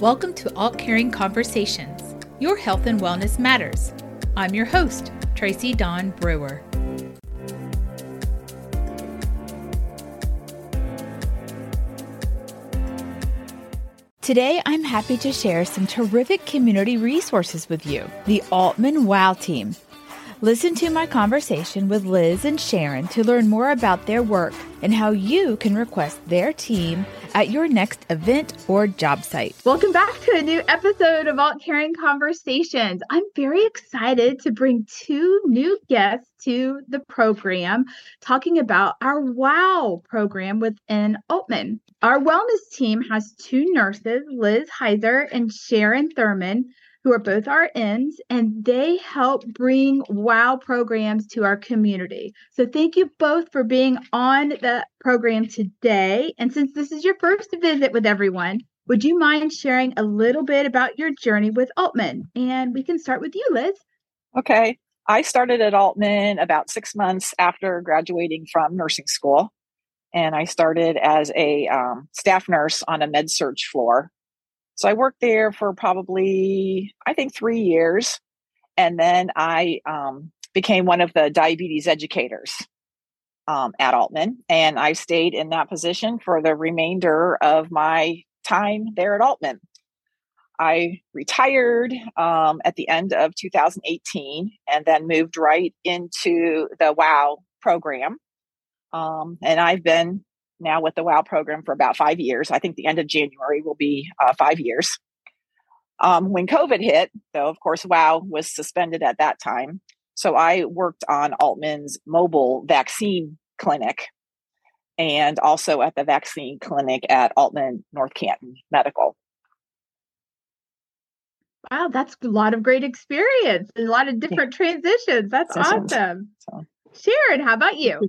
Welcome to AultCaring Conversations. Your health and wellness matters. I'm your host, Tracy Dawn Brewer. Today, I'm happy to share some terrific community resources with you the Aultman WOW team. Listen to my conversation with Liz and Sherin to learn more about their work and how you can request their team at your next event or job site. Welcome back to a new episode of AultCaring Conversations. I'm very excited to bring two new guests to the program talking about our WOW program within Aultman. Our wellness team has two nurses, Liz Heiser and Sherin Thurman who are both RNs, and they help bring WOW programs to our community. So thank you both for being on the program today. And since this is your first visit with everyone, would you mind sharing a little bit about your journey with Aultman? And we can start with you, Liz. Okay. I started at Aultman about six months after graduating from nursing school. And I started as a um, staff nurse on a med surg floor so I worked there for probably, I think, three years. And then I um, became one of the diabetes educators um, at Aultman. And I stayed in that position for the remainder of my time there at Aultman. I retired um, at the end of 2018 and then moved right into the WOW program. Um, and I've been now with the WOW program for about five years. I think the end of January will be uh, five years. Um, when COVID hit, though, of course, WOW was suspended at that time. So I worked on Aultman's mobile vaccine clinic and also at the vaccine clinic at Aultman North Canton Medical. Wow, that's a lot of great experience and a lot of different yeah. transitions. That's awesome. So. Sherin, how about you?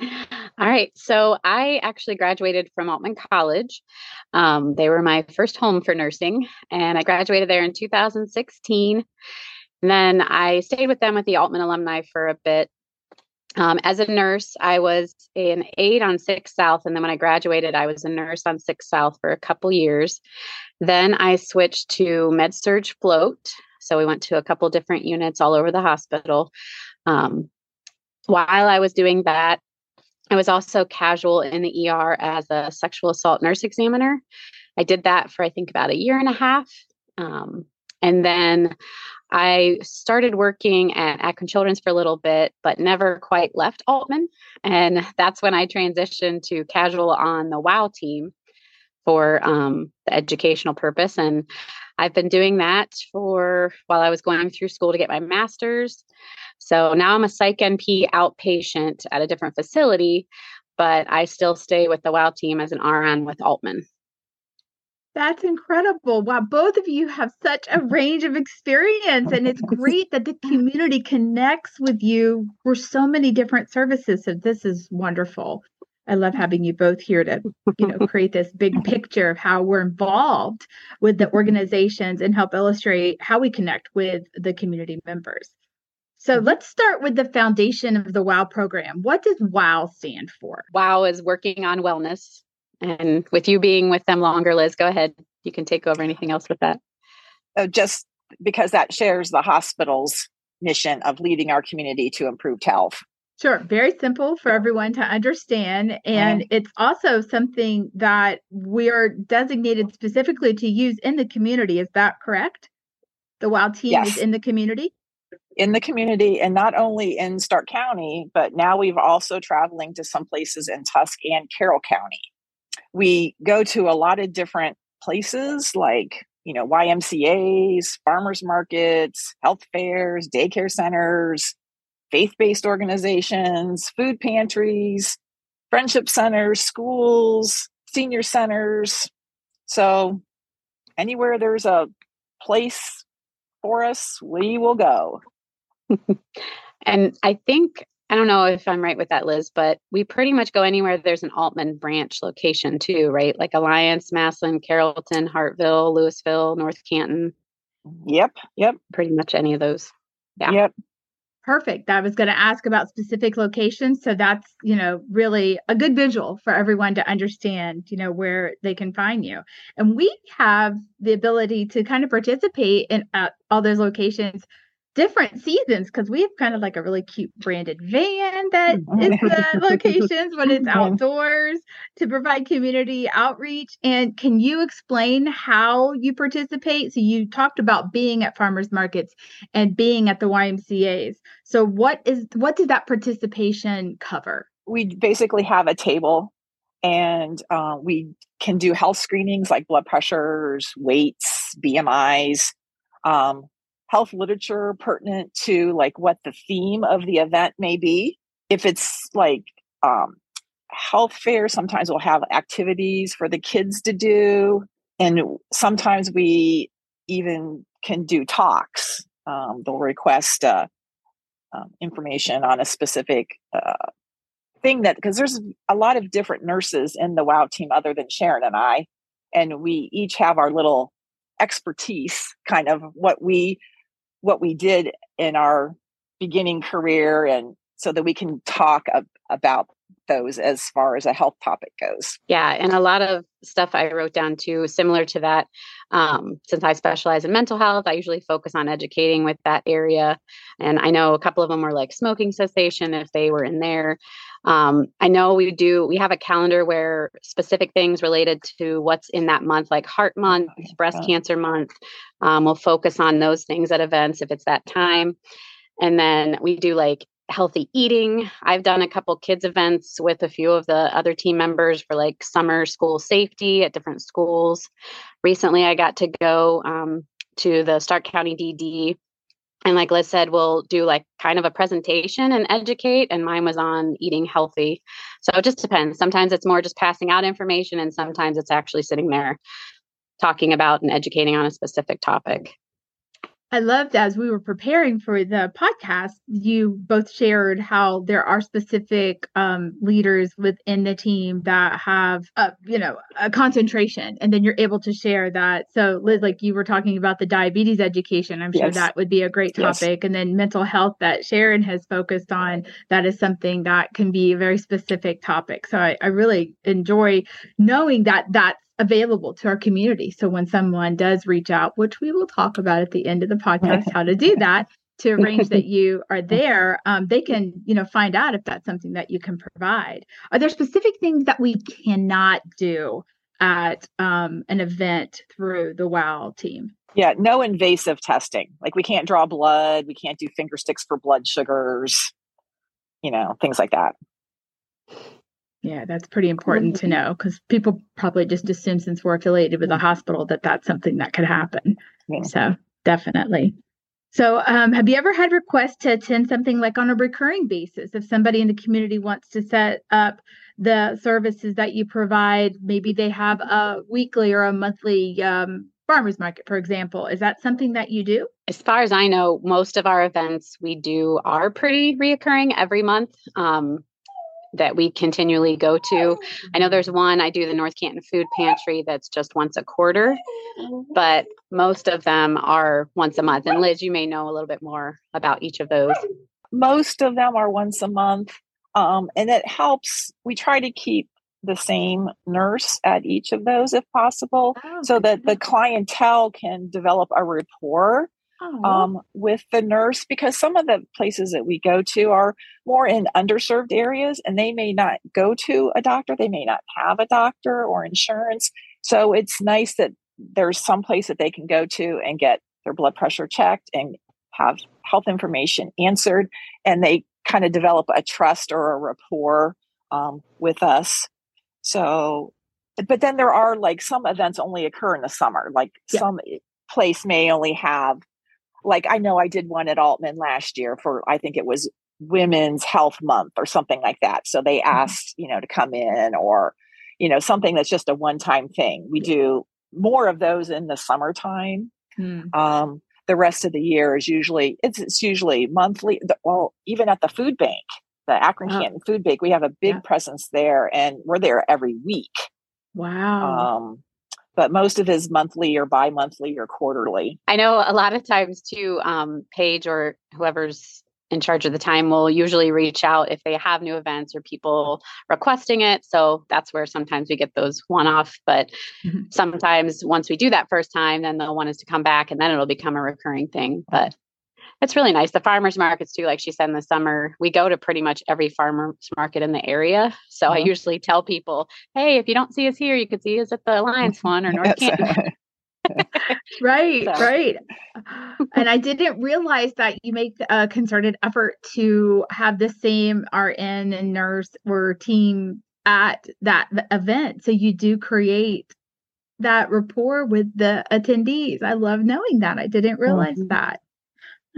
All right. So I actually graduated from Aultman College. Um, they were my first home for nursing, and I graduated there in 2016. And then I stayed with them with the Aultman alumni for a bit. Um, as a nurse, I was an aide on Six South, and then when I graduated, I was a nurse on Six South for a couple years. Then I switched to Med Surg Float, so we went to a couple different units all over the hospital. Um, while I was doing that, I was also casual in the ER as a sexual assault nurse examiner. I did that for, I think, about a year and a half. Um, and then I started working at Akron Children's for a little bit, but never quite left Aultman. And that's when I transitioned to casual on the WOW team for um, the educational purpose. And I've been doing that for while I was going through school to get my master's. So now I'm a psych NP outpatient at a different facility, but I still stay with the WOW team as an RN with Aultman. That's incredible. Wow, both of you have such a range of experience, and it's great that the community connects with you for so many different services. So, this is wonderful. I love having you both here to, you know, create this big picture of how we're involved with the organizations and help illustrate how we connect with the community members. So mm-hmm. let's start with the foundation of the WOW program. What does WOW stand for? WOW is working on wellness. And with you being with them longer, Liz, go ahead. You can take over anything else with that. Oh, just because that shares the hospital's mission of leading our community to improved health. Sure. Very simple for everyone to understand. And it's also something that we are designated specifically to use in the community. Is that correct? The WOW team yes. is in the community? in the community and not only in Stark County, but now we've also traveling to some places in Tusc and Carroll County. We go to a lot of different places like, you know, YMCAs, farmers markets, health fairs, daycare centers, faith-based organizations, food pantries, friendship centers, schools, senior centers. So anywhere there's a place for us, we will go. and I think I don't know if I'm right with that, Liz, but we pretty much go anywhere there's an Aultman branch location too, right? Like Alliance, Massillon, Carrollton, Hartville, Louisville, North Canton. Yep. Yep. Pretty much any of those. Yeah. Yep. Perfect. I was going to ask about specific locations. So that's, you know, really a good visual for everyone to understand, you know, where they can find you. And we have the ability to kind of participate in uh, all those locations different seasons because we have kind of like a really cute branded van that mm-hmm. the locations when it's outdoors to provide community outreach. And can you explain how you participate? So you talked about being at farmers markets and being at the YMCA's. So what is what did that participation cover? We basically have a table and uh, we can do health screenings like blood pressures, weights, BMIs. Um, health literature pertinent to like what the theme of the event may be. If it's like um, health fair, sometimes we'll have activities for the kids to do. And sometimes we even can do talks. Um, they'll request uh, um, information on a specific uh, thing that, because there's a lot of different nurses in the WOW team other than Sherin and I. And we each have our little expertise, kind of what we what we did in our beginning career and so that we can talk ab- about those as far as a health topic goes. Yeah, and a lot of stuff I wrote down too, similar to that. Um, since I specialize in mental health, I usually focus on educating with that area. And I know a couple of them were like smoking cessation if they were in there. Um, I know we do, we have a calendar where specific things related to what's in that month, like heart month, breast cancer month, um, we'll focus on those things at events if it's that time. And then we do like healthy eating. I've done a couple kids events with a few of the other team members for like summer school safety at different schools. Recently, I got to go um, to the Stark County DD. And like Liz said, we'll do like kind of a presentation and educate. And mine was on eating healthy. So it just depends. Sometimes it's more just passing out information, and sometimes it's actually sitting there talking about and educating on a specific topic. I loved as we were preparing for the podcast, you both shared how there are specific um, leaders within the team that have, a, you know, a concentration, and then you're able to share that. So, Liz, like you were talking about the diabetes education, I'm sure yes. that would be a great topic, yes. and then mental health that Sherin has focused on. That is something that can be a very specific topic. So, I, I really enjoy knowing that that's available to our community. So when someone does reach out, which we will talk about at the end of the podcast, how to do that to arrange that you are there, um, they can, you know, find out if that's something that you can provide. Are there specific things that we cannot do at um, an event through the WOW team? Yeah, no invasive testing. Like we can't draw blood, we can't do finger sticks for blood sugars, you know, things like that. Yeah, that's pretty important to know because people probably just assume since we're affiliated with a hospital that that's something that could happen. Yeah. So definitely. So, um, have you ever had requests to attend something like on a recurring basis? If somebody in the community wants to set up the services that you provide, maybe they have a weekly or a monthly um, farmers market, for example. Is that something that you do? As far as I know, most of our events we do are pretty reoccurring every month. Um, that we continually go to. I know there's one I do the North Canton Food Pantry that's just once a quarter, but most of them are once a month. And Liz, you may know a little bit more about each of those. Most of them are once a month. Um, and it helps. We try to keep the same nurse at each of those if possible oh, so that the clientele can develop a rapport Oh. um, with the nurse because some of the places that we go to are more in underserved areas and they may not go to a doctor. They may not have a doctor or insurance. So it's nice that there's some place that they can go to and get their blood pressure checked and have health information answered. And they kind of develop a trust or a rapport um, with us. So, but then there are like some events only occur in the summer, like yeah. some place may only have like I know I did one at Aultman last year for I think it was Women's Health Month or something like that. So they mm-hmm. asked, you know, to come in or, you know, something that's just a one time thing. We do more of those in the summertime. Mm. Um, the rest of the year is usually it's, it's usually monthly. Well, even at the food bank, the Akron oh. Canton Food Bank, we have a big yeah. presence there, and we're there every week. Wow. Um, but most of it is monthly or bi-monthly or quarterly. I know a lot of times too, um, Paige or whoever's in charge of the time will usually reach out if they have new events or people requesting it. So that's where sometimes we get those one off. But mm-hmm. sometimes once we do that first time, then they'll want us to come back and then it'll become a recurring thing. But it's really nice. The farmers markets too, like she said in the summer, we go to pretty much every farmers market in the area. So mm-hmm. I usually tell people, hey, if you don't see us here, you could see us at the Alliance one or North Canton. right, so. right. And I didn't realize that you make a concerted effort to have the same RN and nurse or team at that event. So you do create that rapport with the attendees. I love knowing that. I didn't realize mm-hmm. that.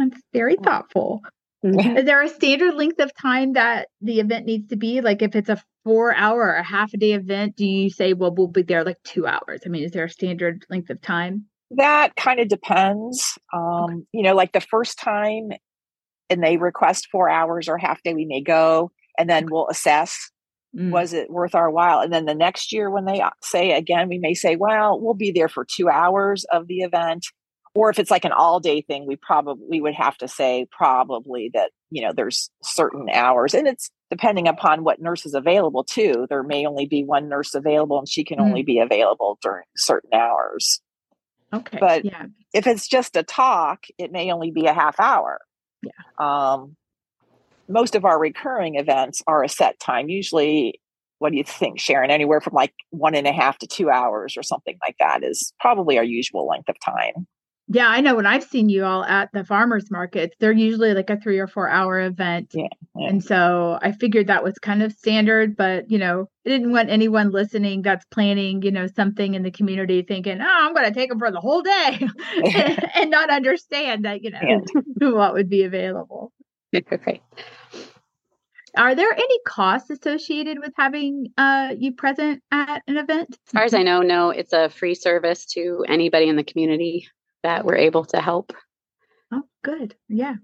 That's very thoughtful. Is there a standard length of time that the event needs to be? Like if it's a four hour or a half a day event, do you say, well, we'll be there like two hours? I mean, is there a standard length of time? That kind of depends. Um, okay. You know, like the first time and they request four hours or half day, we may go and then we'll assess Mm. was it worth our while and then the next year when they uh, say again we may say well we'll be there for two hours of the event or if it's like an all day thing we probably we would have to say probably that you know there's certain hours and it's depending upon what nurse is available too. There may only be one nurse available and she can mm. only be available during certain hours. Okay but yeah. if it's just a talk it may only be a half hour. Yeah. Um most of our recurring events are a set time usually what do you think sherin anywhere from like one and a half to two hours or something like that is probably our usual length of time yeah, I know when I've seen you all at the farmers markets, they're usually like a three or four hour event. Yeah, yeah. And so I figured that was kind of standard, but you know, I didn't want anyone listening that's planning, you know, something in the community thinking, oh, I'm going to take them for the whole day and not understand that, you know, yeah. what would be available. Okay. Are there any costs associated with having uh, you present at an event? As far as I know, no, it's a free service to anybody in the community that we're able to help. Oh, good. Yeah.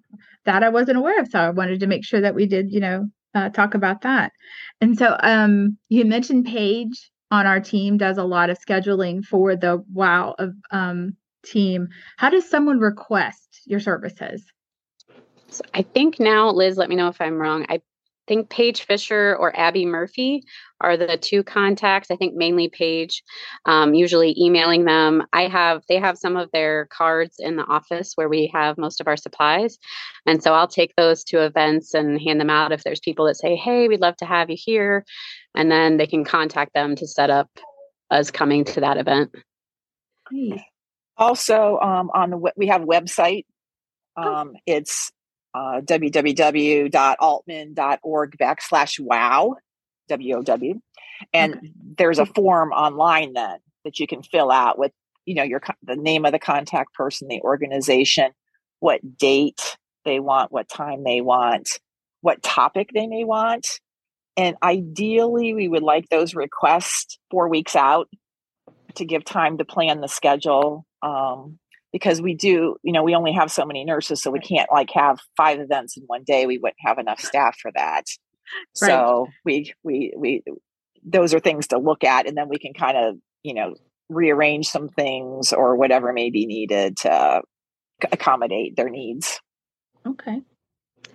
That I wasn't aware of. So I wanted to make sure that we did, you know, uh, talk about that. And so um, you mentioned Paige on our team does a lot of scheduling for the WOW of um, team. How does someone request your services? So I think now, Liz, let me know if I'm wrong. I think Paige Fisher or Abby Murphy are the two contacts. I think mainly Paige, um, usually emailing them. I have they have some of their cards in the office where we have most of our supplies, and so I'll take those to events and hand them out if there's people that say, "Hey, we'd love to have you here," and then they can contact them to set up us coming to that event. Also, um, on the we have a website. Oh. Um, oh. It's uh, www.aultman.org backslash wow, W-O-W. And okay. there's a form online then that you can fill out with, you know, your the name of the contact person, the organization, what date they want, what time they want, what topic they may want. And ideally, we would like those requests four weeks out to give time to plan the schedule. Um, because we do, you know, we only have so many nurses, so we can't like have five events in one day. We wouldn't have enough staff for that. Right. So we we we those are things to look at, and then we can kind of you know rearrange some things or whatever may be needed to accommodate their needs. Okay.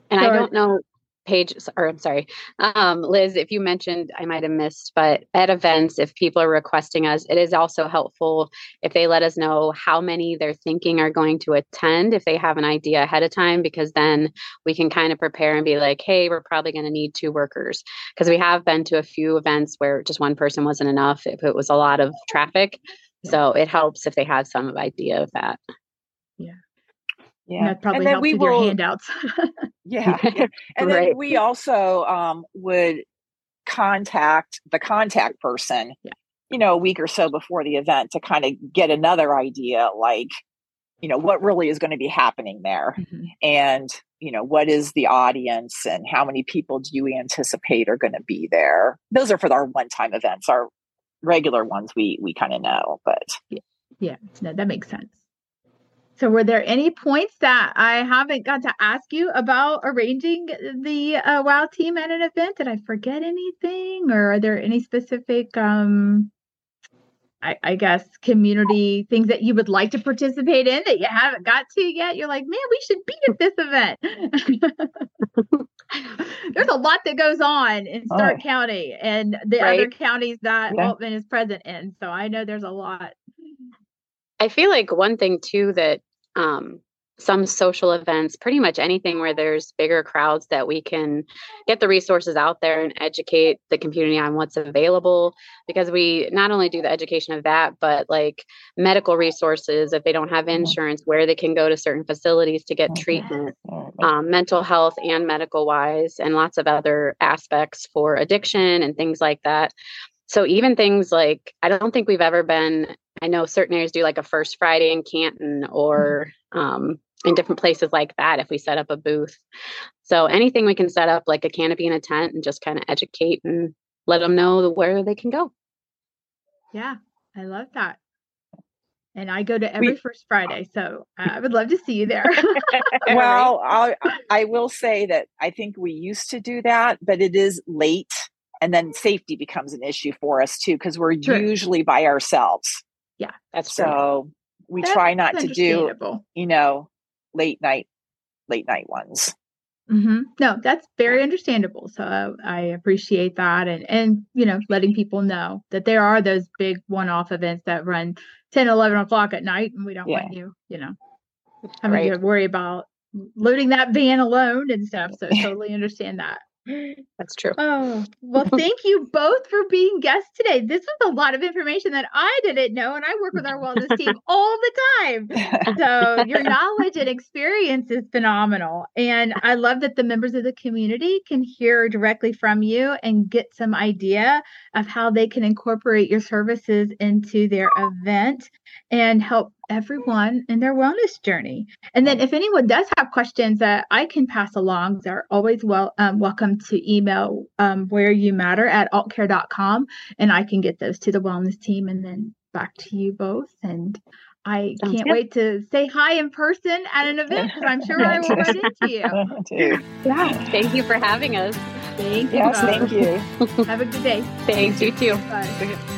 And so I don't know Paige, or I'm sorry, um, Liz, if you mentioned, I might have missed, but at events, if people are requesting us, it is also helpful if they let us know how many they're thinking are going to attend, if they have an idea ahead of time, because then we can kind of prepare and be like, hey, we're probably going to need two workers. Because we have been to a few events where just one person wasn't enough if it was a lot of traffic. So it helps if they have some idea of that. Yeah. Yeah. that probably helps with will, your handouts. yeah. And right. then we also um, would contact the contact person, yeah. you know, a week or so before the event to kind of get another idea like, you know, what really is going to be happening there. Mm-hmm. And, you know, what is the audience and how many people do you anticipate are going to be there? Those are for our one time events. Our regular ones we we kind of know, but yeah. yeah, no, that makes sense. So, were there any points that I haven't got to ask you about arranging the uh, WOW team at an event? Did I forget anything, or are there any specific um, I, I, guess community things that you would like to participate in that you haven't got to yet you're like man we should be at this event there's a lot that goes on in stark oh. county and the right? other counties that yeah. aultman is present in so i know there's a lot i feel like one thing too that um some social events, pretty much anything where there's bigger crowds that we can get the resources out there and educate the community on what's available. Because we not only do the education of that, but like medical resources, if they don't have insurance, where they can go to certain facilities to get treatment, um, mental health and medical wise, and lots of other aspects for addiction and things like that. So even things like I don't think we've ever been. I know certain areas do like a first Friday in Canton or um, in different places like that if we set up a booth. So anything we can set up like a canopy and a tent and just kind of educate and let them know where they can go. Yeah, I love that. And I go to every we, first Friday, so I would love to see you there. well, I, I will say that I think we used to do that, but it is late, and then safety becomes an issue for us too because we're true. usually by ourselves. Yeah, that's so. True. We that's try not to do, you know, late night late night ones mm-hmm. no that's very understandable so i appreciate that and and you know letting people know that there are those big one-off events that run 10 11 o'clock at night and we don't yeah. want you you know having right. to worry about loading that van alone and stuff so totally understand that that's true. Oh, well, thank you both for being guests today. This was a lot of information that I didn't know, and I work with our wellness team all the time. So, your knowledge and experience is phenomenal. And I love that the members of the community can hear directly from you and get some idea of how they can incorporate your services into their event and help everyone in their wellness journey. And then if anyone does have questions that I can pass along, they're always well um, welcome to email um, where you matter at aultcare.com and I can get those to the wellness team and then back to you both. And I Sounds can't good. wait to say hi in person at an event because I'm sure I will run into you. yeah. Thank you for having us. Thank you. Yes, thank you. Have a good day. Thanks, you too. Bye.